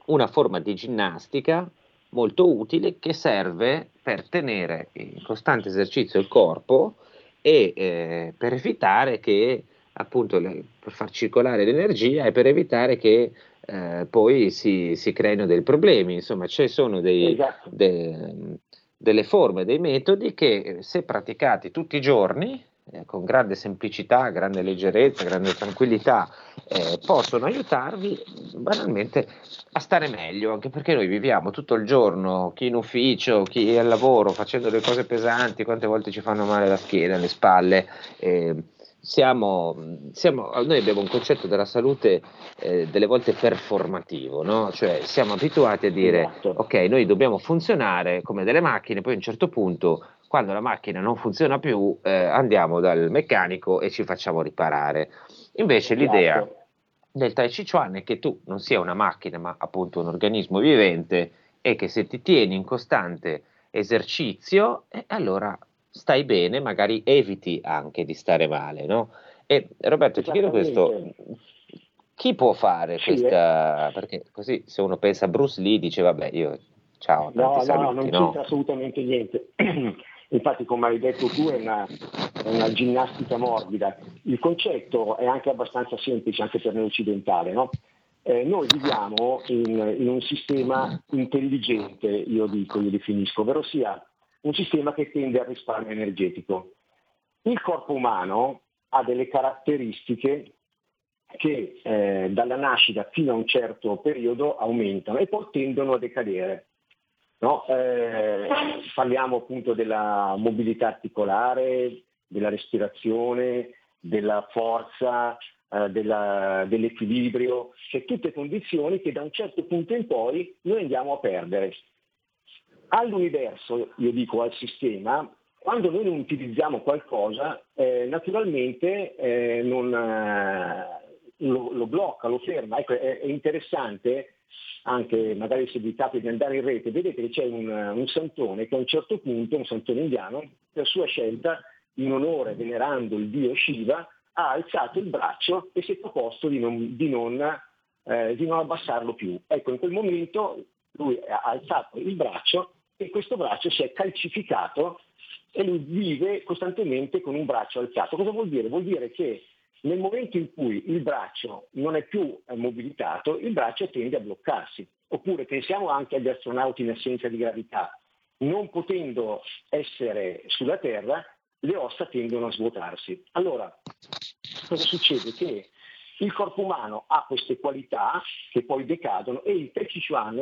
una forma di ginnastica molto utile che serve per tenere in costante esercizio il corpo e eh, per evitare che appunto le, per far circolare l'energia e per evitare che eh, poi si, si, creino dei problemi. Insomma, ci sono dei, esatto. de, delle forme, dei metodi che se praticati tutti i giorni eh, con grande semplicità, grande leggerezza, grande tranquillità, eh, possono aiutarvi banalmente a stare meglio, anche perché noi viviamo tutto il giorno, chi in ufficio, chi al lavoro, facendo le cose pesanti, quante volte ci fanno male la schiena, le spalle. Eh, siamo, siamo, noi abbiamo un concetto della salute eh, delle volte performativo, no? cioè siamo abituati a dire esatto. ok, noi dobbiamo funzionare come delle macchine, poi a un certo punto quando la macchina non funziona più eh, andiamo dal meccanico e ci facciamo riparare. Invece esatto. l'idea del Tai Chi Chuan è che tu non sia una macchina ma appunto un organismo vivente e che se ti tieni in costante esercizio, eh, allora stai bene, magari eviti anche di stare male, no? E Roberto, ti chiedo questo, chi può fare sì, questa, eh. perché così se uno pensa a Bruce Lee dice vabbè io ciao, no, saluti, no, non no? c'entra assolutamente niente. Infatti, come hai detto tu, è una, è una, ginnastica morbida. Il concetto è anche abbastanza semplice, anche per noi occidentali. No? Eh, noi viviamo in, in, un sistema intelligente, io dico, io definisco, ovvero sia un sistema che tende al risparmio energetico. Il corpo umano ha delle caratteristiche che eh, dalla nascita fino a un certo periodo aumentano e poi tendono a decadere. No? Eh, parliamo appunto della mobilità articolare, della respirazione, della forza, eh, della, dell'equilibrio, cioè tutte condizioni che da un certo punto in poi noi andiamo a perdere all'universo, io dico al sistema, quando noi non utilizziamo qualcosa, eh, naturalmente eh, non, eh, lo, lo, blocca, lo ferma. Ecco, è, è, interessante anche magari se vi capita di andare in rete, vedete che c'è un, un, santone che a un certo punto, un santone indiano, per sua scelta, in onore, venerando il dio Shiva, ha alzato il braccio e si è proposto di non, di non, eh, di non abbassarlo più. Ecco, in quel momento lui ha alzato il braccio e questo braccio si è calcificato e lui vive costantemente con un braccio alzato. Cosa vuol dire? Vuol dire che nel momento in cui il braccio non è più mobilitato, il braccio tende a bloccarsi. Oppure pensiamo anche agli astronauti in assenza di gravità. Non potendo essere sulla Terra, le ossa tendono a svuotarsi. Allora, cosa succede? Che il corpo umano ha queste qualità che poi decadono e il Tai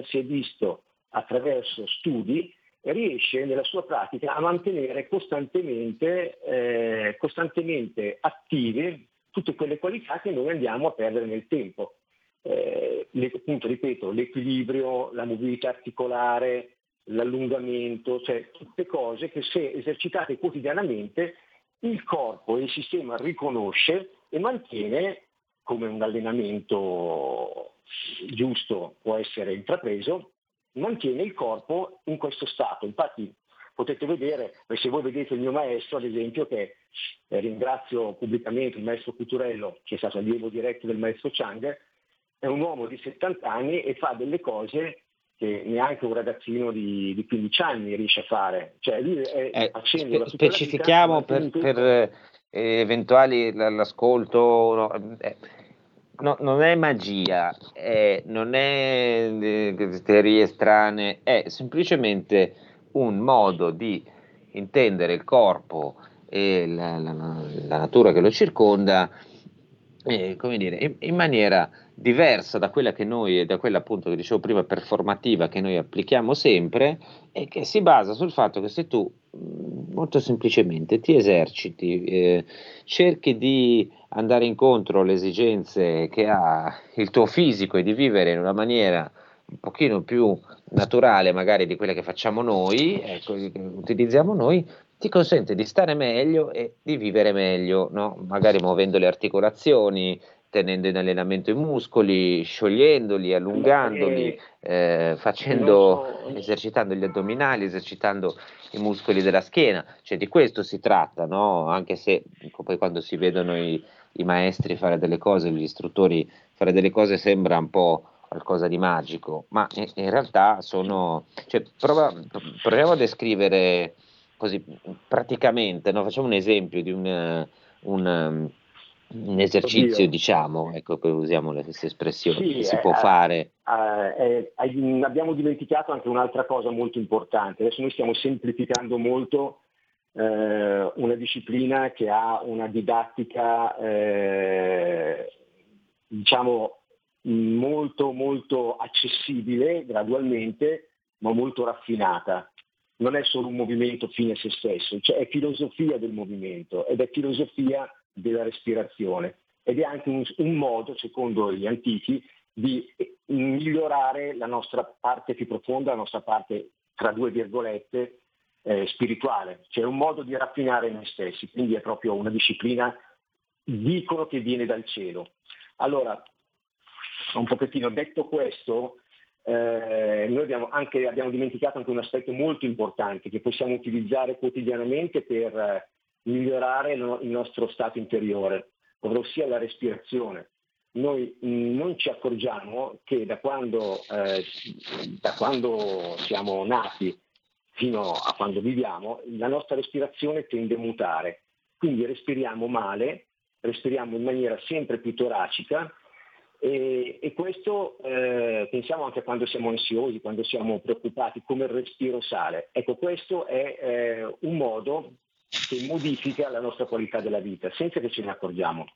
si è visto attraverso studi riesce nella sua pratica a mantenere costantemente, eh, costantemente attive tutte quelle qualità che noi andiamo a perdere nel tempo. Eh, appunto, ripeto, l'equilibrio, la mobilità articolare, l'allungamento, cioè tutte cose che se esercitate quotidianamente il corpo e il sistema riconosce e mantiene come un allenamento giusto può essere intrapreso, mantiene il corpo in questo stato. Infatti potete vedere, se voi vedete il mio maestro, ad esempio, che eh, ringrazio pubblicamente il maestro Cuturello, che è stato allievo diretto del maestro Chang, è un uomo di 70 anni e fa delle cose che neanche un ragazzino di, di 15 anni riesce a fare. Cioè, lui è eh, spe- specifichiamo per, per eh, eventuali l'ascolto. No, eh, no, non è magia, non è eh, teorie strane, è semplicemente un modo di intendere il corpo e la, la, la natura che lo circonda eh, come dire, in, in, maniera diversa da quella che noi, da quella appunto che dicevo prima, performativa che noi applichiamo sempre e che si basa sul fatto che se tu mm, molto semplicemente ti eserciti, eh, cerchi di andare incontro alle esigenze che ha il tuo fisico e di vivere in una maniera un pochino più naturale magari di quella che facciamo noi, ecco, che utilizziamo noi, ti consente di stare meglio e di vivere meglio, no? magari muovendo le articolazioni, tenendo in allenamento i muscoli, sciogliendoli, allungandoli, eh, facendo, esercitando gli addominali, esercitando i muscoli della schiena, cioè di questo si tratta, no? anche se poi quando si vedono i, i maestri fare delle cose, gli istruttori fare delle cose sembra un po' qualcosa di magico, ma in, in realtà sono, cioè, prova, proviamo a descrivere così praticamente, no? facciamo un esempio di un, un, un esercizio, Oddio. diciamo, ecco che usiamo le stesse espressioni, sì, che si eh, può eh, fare. Eh, eh, abbiamo dimenticato anche un'altra cosa molto importante, adesso noi stiamo semplificando molto eh, una disciplina che ha una didattica, eh, diciamo, molto molto accessibile gradualmente, ma molto raffinata non è solo un movimento fine a se stesso, cioè è filosofia del movimento ed è filosofia della respirazione ed è anche un, un modo, secondo gli antichi, di migliorare la nostra parte più profonda, la nostra parte, tra due virgolette, eh, spirituale, cioè un modo di raffinare noi stessi, quindi è proprio una disciplina, dicono che viene dal cielo. Allora, un pochettino detto questo, eh, noi abbiamo, anche, abbiamo, dimenticato anche un aspetto molto importante che possiamo utilizzare quotidianamente per eh, migliorare il, nostro stato interiore, ovvero sia la respirazione. Noi mm, non ci accorgiamo che da quando, eh, da quando siamo nati fino a quando viviamo, la nostra respirazione tende a mutare. Quindi respiriamo male, respiriamo in maniera sempre più toracica e, e questo eh, pensiamo anche quando siamo ansiosi, quando siamo preoccupati, come il respiro sale. Ecco, questo è eh, un modo che modifica la nostra qualità della vita, senza che ce ne accorgiamo.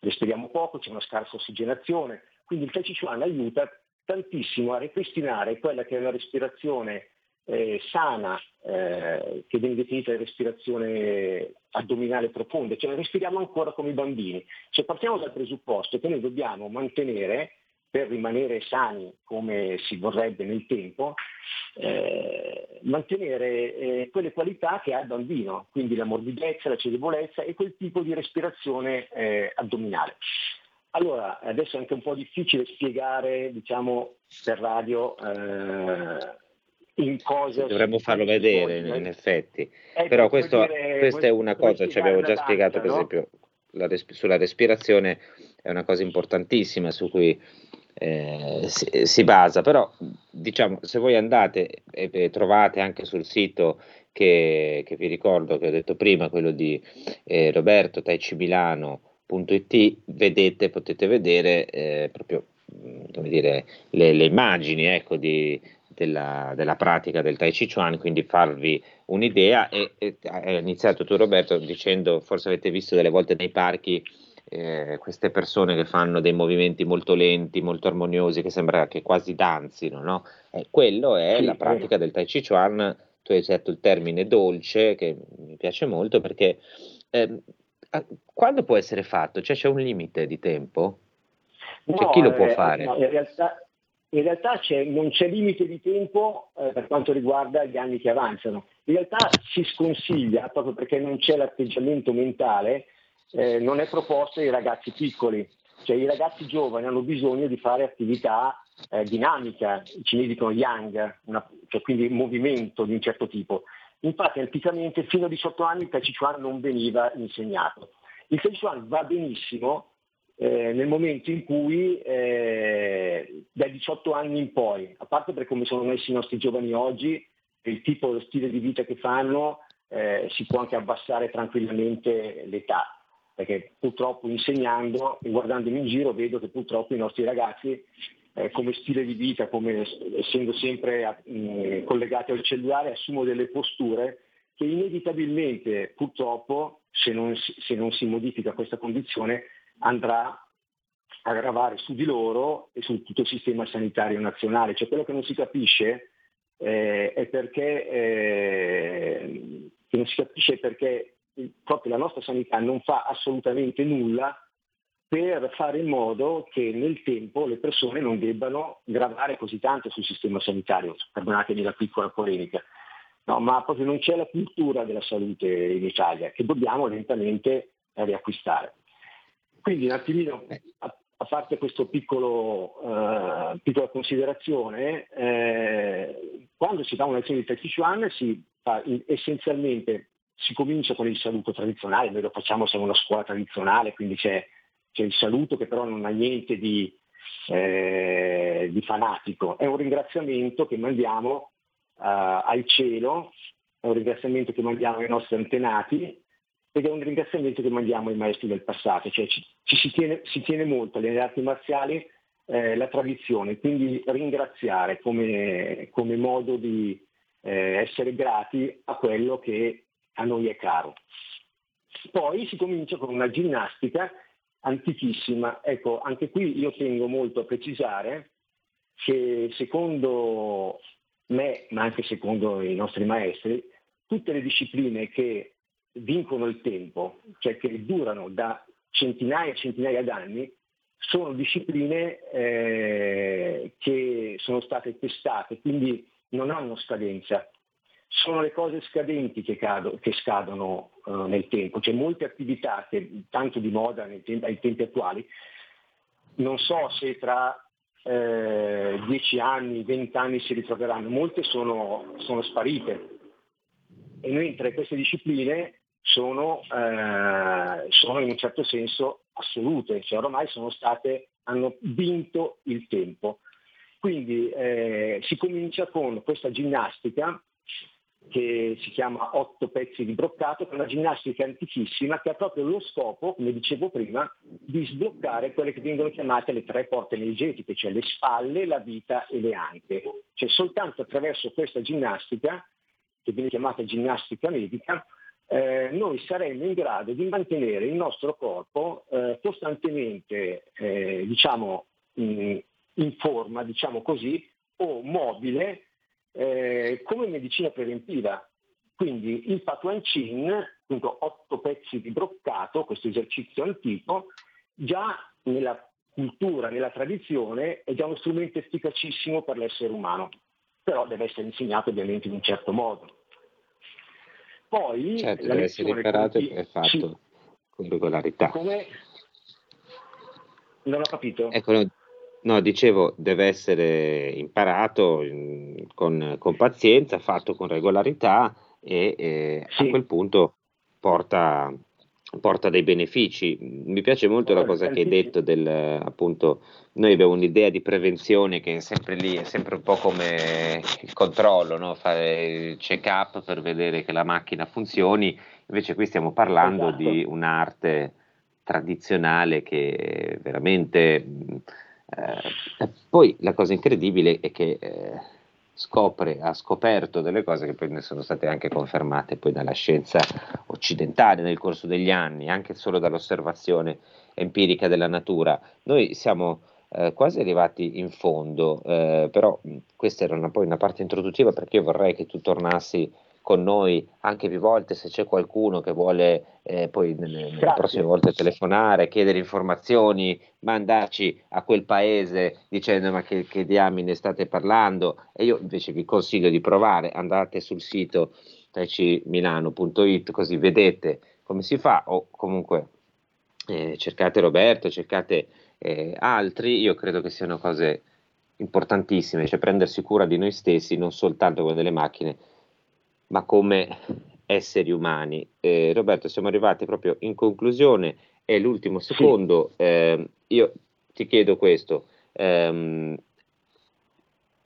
Respiriamo poco, c'è una scarsa ossigenazione, quindi il Tai Chi Chuan aiuta tantissimo a ripristinare quella che è una respirazione eh, sana, eh, che viene definita respirazione addominale profonda, cioè respiriamo ancora come i bambini. Cioè partiamo dal presupposto che noi dobbiamo mantenere, per rimanere sani come si vorrebbe nel tempo, eh, mantenere eh, quelle qualità che ha il bambino, quindi la morbidezza, la cedevolezza e quel tipo di respirazione eh, addominale. Allora, adesso è anche un po' difficile spiegare, diciamo, per radio eh, in cosa... Dovremmo farlo vedere, in, in effetti. Ecco, Però questo, dire, questa è una cosa, ci abbiamo già spiegato, per no? esempio, res- sulla respirazione è una cosa importantissima su cui eh, si, si, basa. Però, diciamo, se voi andate e, e trovate anche sul sito che, che, vi ricordo, che ho detto prima, quello di eh, Roberto Taicimilano.it, vedete, potete vedere eh, proprio come dire, le, le immagini ecco, di, della, della, pratica del Tai Chi Chuan, quindi farvi un'idea. E, e hai iniziato tu Roberto dicendo, forse avete visto delle volte nei parchi eh, queste persone che fanno dei movimenti molto lenti, molto armoniosi, che sembra che quasi danzino, no? Eh, quello è sì, la pratica del Tai Chi Chuan. Tu hai usato il termine dolce, che mi piace molto perché eh, quando può essere fatto? Cioè c'è un limite di tempo? Cioè, no, chi lo può eh, fare? No, in realtà, in realtà c'è, non c'è limite di tempo eh, per quanto riguarda gli anni che avanzano. In realtà si sconsiglia, proprio perché non c'è l'atteggiamento mentale, eh, non è proposto ai ragazzi piccoli. Cioè i ragazzi giovani hanno bisogno di fare attività eh, dinamica, i cinesi dicono yang, una, cioè quindi movimento di un certo tipo. Infatti anticamente fino a 18 anni il Tai Chi Chuan non veniva insegnato. Il Tai Chi Chuan va benissimo eh, nel momento in cui eh, dai 18 anni in poi, a parte per come sono messi i nostri giovani oggi, il tipo, lo stile di vita che fanno, eh, si può anche abbassare tranquillamente l'età, perché purtroppo insegnando e guardandomi in giro vedo che purtroppo i nostri ragazzi eh, come stile di vita, come, essendo sempre mh, collegati al cellulare, assumono delle posture che inevitabilmente purtroppo se non, se non si modifica questa condizione andrà a gravare su di loro e su tutto il sistema sanitario nazionale. Cioè quello che non si capisce eh, è perché, eh, non si capisce perché proprio la nostra sanità non fa assolutamente nulla per fare in modo che nel tempo le persone non debbano gravare così tanto sul sistema sanitario, perdonatemi la piccola polemica, no, ma proprio non c'è la cultura della salute in Italia che dobbiamo lentamente riacquistare. Quindi un attimino, a, a parte questa uh, piccola considerazione, eh, quando si fa una lezione di Tai Chi Chuan si fa essenzialmente, si comincia con il saluto tradizionale, noi lo facciamo, siamo una scuola tradizionale, quindi c'è, c'è il saluto che però non ha niente di, eh, di fanatico, è un ringraziamento che mandiamo uh, al cielo, è un ringraziamento che mandiamo ai nostri antenati ed è un ringraziamento che mandiamo ai maestri del passato, cioè ci, ci si, tiene, si, tiene, molto nelle arti marziali eh, la tradizione, quindi ringraziare come, come modo di eh, essere grati a quello che a noi è caro. Poi si comincia con una ginnastica antichissima. Ecco, anche qui io tengo molto a precisare che secondo me, ma anche secondo i nostri maestri, tutte le discipline che vincono il tempo, cioè che durano da centinaia e centinaia d'anni, sono discipline eh, che sono state testate, quindi non hanno scadenza. Sono le cose scadenti che, cado, che scadono uh, nel tempo, c'è molte attività che tanto di moda tempi, ai tempi attuali, non so se tra eh, dieci anni, vent'anni si ritroveranno, molte sono, sono sparite. E mentre queste discipline sono, eh, sono, in un certo senso assolute, cioè ormai sono state, hanno vinto il tempo. Quindi eh, si comincia con questa ginnastica che si chiama otto pezzi di broccato, che è una ginnastica antichissima che ha proprio lo scopo, come dicevo prima, di sbloccare quelle che vengono chiamate le tre porte energetiche, cioè le spalle, la vita e le anche. Cioè soltanto attraverso questa ginnastica, che viene chiamata ginnastica medica, eh, noi saremmo in grado di mantenere il nostro corpo eh, costantemente eh, diciamo, in, in, forma, diciamo così, o mobile eh, come medicina preventiva. Quindi il Patuan Chin, appunto otto pezzi di broccato, questo esercizio antico, già nella cultura, nella tradizione, è già uno strumento efficacissimo per l'essere umano, però deve essere insegnato ovviamente in un certo modo. Poi certo, deve essere imparato e fatto sì. con regolarità. Come? Non ho capito. Ecco, no, no dicevo, deve essere imparato in, con, con, pazienza, fatto con regolarità e eh, sì. a quel punto porta, porta dei benefici. Mi piace molto la cosa che hai detto del appunto noi abbiamo un'idea di prevenzione che è sempre lì, è sempre un po' come il controllo, no? fare il check up per vedere che la macchina funzioni, invece qui stiamo parlando esatto. di un'arte tradizionale che veramente... Eh, poi la cosa incredibile è che eh, scopre, ha scoperto delle cose che poi ne sono state anche confermate poi dalla scienza occidentale nel corso degli anni, anche solo dall'osservazione empirica della natura. Noi siamo eh, quasi arrivati in fondo, eh, però questa era una, poi una parte introduttiva perché io vorrei che tu tornassi con noi anche più volte se c'è qualcuno che vuole eh, poi nelle, nelle prossime volte telefonare, chiedere informazioni, mandarci a quel paese dicendo ma che, che diamine state parlando? E io invece vi consiglio di provare, andate sul sito taicimilano.it così vedete come si fa o comunque eh, cercate Roberto, cercate eh, altri, io credo che siano cose importantissime, cioè prendersi cura di noi stessi, non soltanto con delle macchine, ma come esseri umani. Eh, Roberto, siamo arrivati proprio in conclusione, è l'ultimo secondo, sì. eh, io ti chiedo questo, ehm,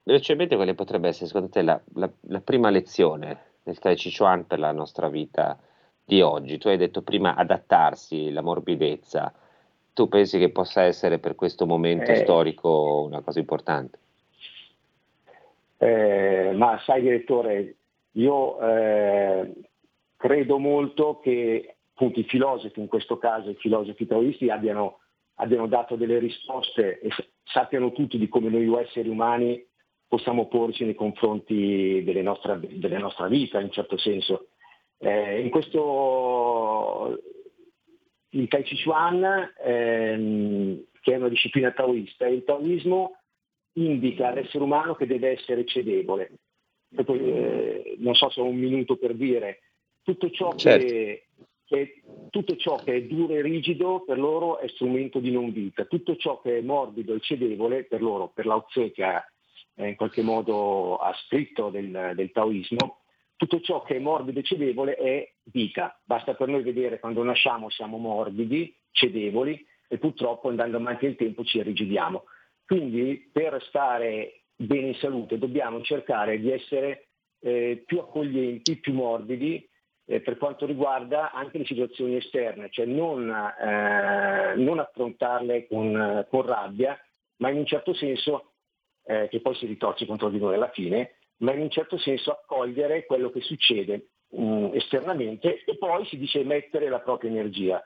velocemente quale potrebbe essere secondo te la, la, la prima lezione del Tai Chi Chuan per la nostra vita di oggi? Tu hai detto prima adattarsi, la morbidezza, tu pensi che possa essere per questo momento eh, storico una cosa importante? Eh, ma sai direttore, io eh, credo molto che appunto i filosofi, in questo caso i filosofi taoisti, abbiano, abbiano dato delle risposte e sappiano tutti di come noi esseri umani possiamo porci nei confronti delle nostre, della nostra vita, in un certo senso. Eh, in questo il Tai Chi Chuan, ehm, che è una disciplina taoista, il taoismo indica all'essere umano che deve essere cedevole, eh, non so se ho un minuto per dire, tutto ciò, certo. che, che, tutto ciò che è duro e rigido per loro è strumento di non vita, tutto ciò che è morbido e cedevole per loro, per Lao Tse che ha, eh, in qualche modo ha scritto del, del taoismo, tutto ciò che è morbido e cedevole è vita. Basta per noi vedere quando nasciamo siamo morbidi, cedevoli e purtroppo andando avanti nel tempo ci irrigidiamo. Quindi per stare bene in salute, dobbiamo cercare di essere eh, più accoglienti, più morbidi eh, per quanto riguarda anche le situazioni esterne, cioè non, eh, non affrontarle con, con, rabbia, ma in un certo senso, eh, che poi si ritorce contro di noi alla fine, ma in un certo senso accogliere quello che succede mh, mm, esternamente e poi si dice mettere la propria energia.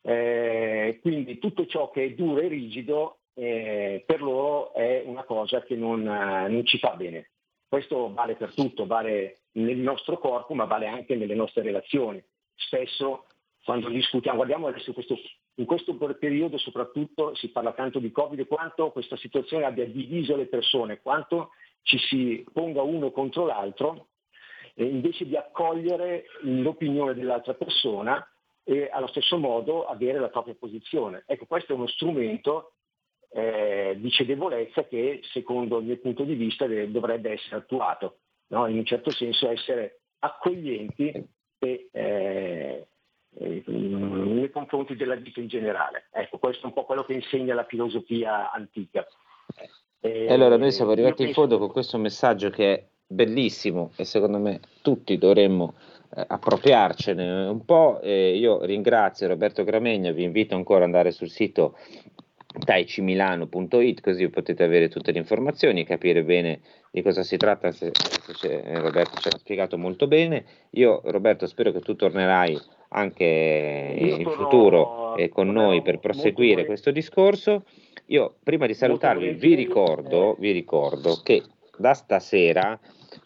Eh, quindi tutto ciò che è duro e rigido eh, per loro è una cosa che non, eh, non, ci fa bene. Questo vale per tutto, vale nel nostro corpo, ma vale anche nelle nostre relazioni. Spesso quando discutiamo, guardiamo adesso questo, in questo periodo soprattutto si parla tanto di Covid, quanto questa situazione abbia diviso le persone, quanto ci si ponga uno contro l'altro, eh, invece di accogliere l'opinione dell'altra persona e allo stesso modo avere la propria posizione. Ecco, questo è uno strumento eh, di cedevolezza che secondo il mio punto di vista dovrebbe essere attuato, no? in un certo senso essere accoglienti e, eh, eh, nei confronti della vita in generale. Ecco, questo è un po' quello che insegna la filosofia antica. E allora noi siamo arrivati in fondo con questo messaggio che è bellissimo e secondo me tutti dovremmo eh, appropriarcene un po'. Eh, io ringrazio Roberto Gramegna, vi invito ancora ad andare sul sito taicimilano.it così potete avere tutte le informazioni, capire bene di cosa si tratta, se, se eh, Roberto ci ha spiegato molto bene. Io Roberto spero che tu tornerai anche in futuro e con noi per proseguire questo discorso. Io prima di salutarvi vi ricordo, vi ricordo che da stasera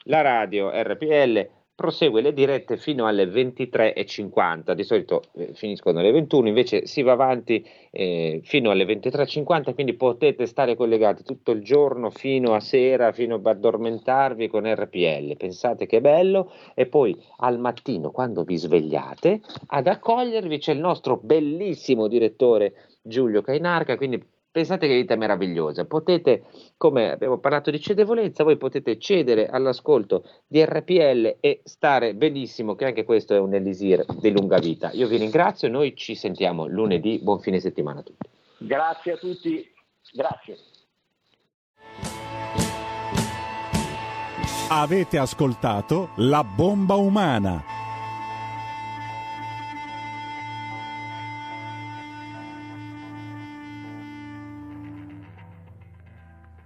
la radio RPL prosegue le dirette fino alle 23.50, di solito eh, finiscono alle 21, invece si va avanti eh, fino alle 23.50, quindi potete stare collegati tutto il giorno fino a sera, fino ad addormentarvi con RPL, pensate che bello, e poi al mattino quando vi svegliate ad accogliervi c'è il nostro bellissimo direttore Giulio Cainarca, quindi Pensate che vita meravigliosa, potete, come abbiamo parlato di cedevolezza, voi potete cedere all'ascolto di RPL e stare benissimo, che anche questo è un elisir di lunga vita. Io vi ringrazio, noi ci sentiamo lunedì, buon fine settimana a tutti. Grazie a tutti, grazie. Avete ascoltato La bomba umana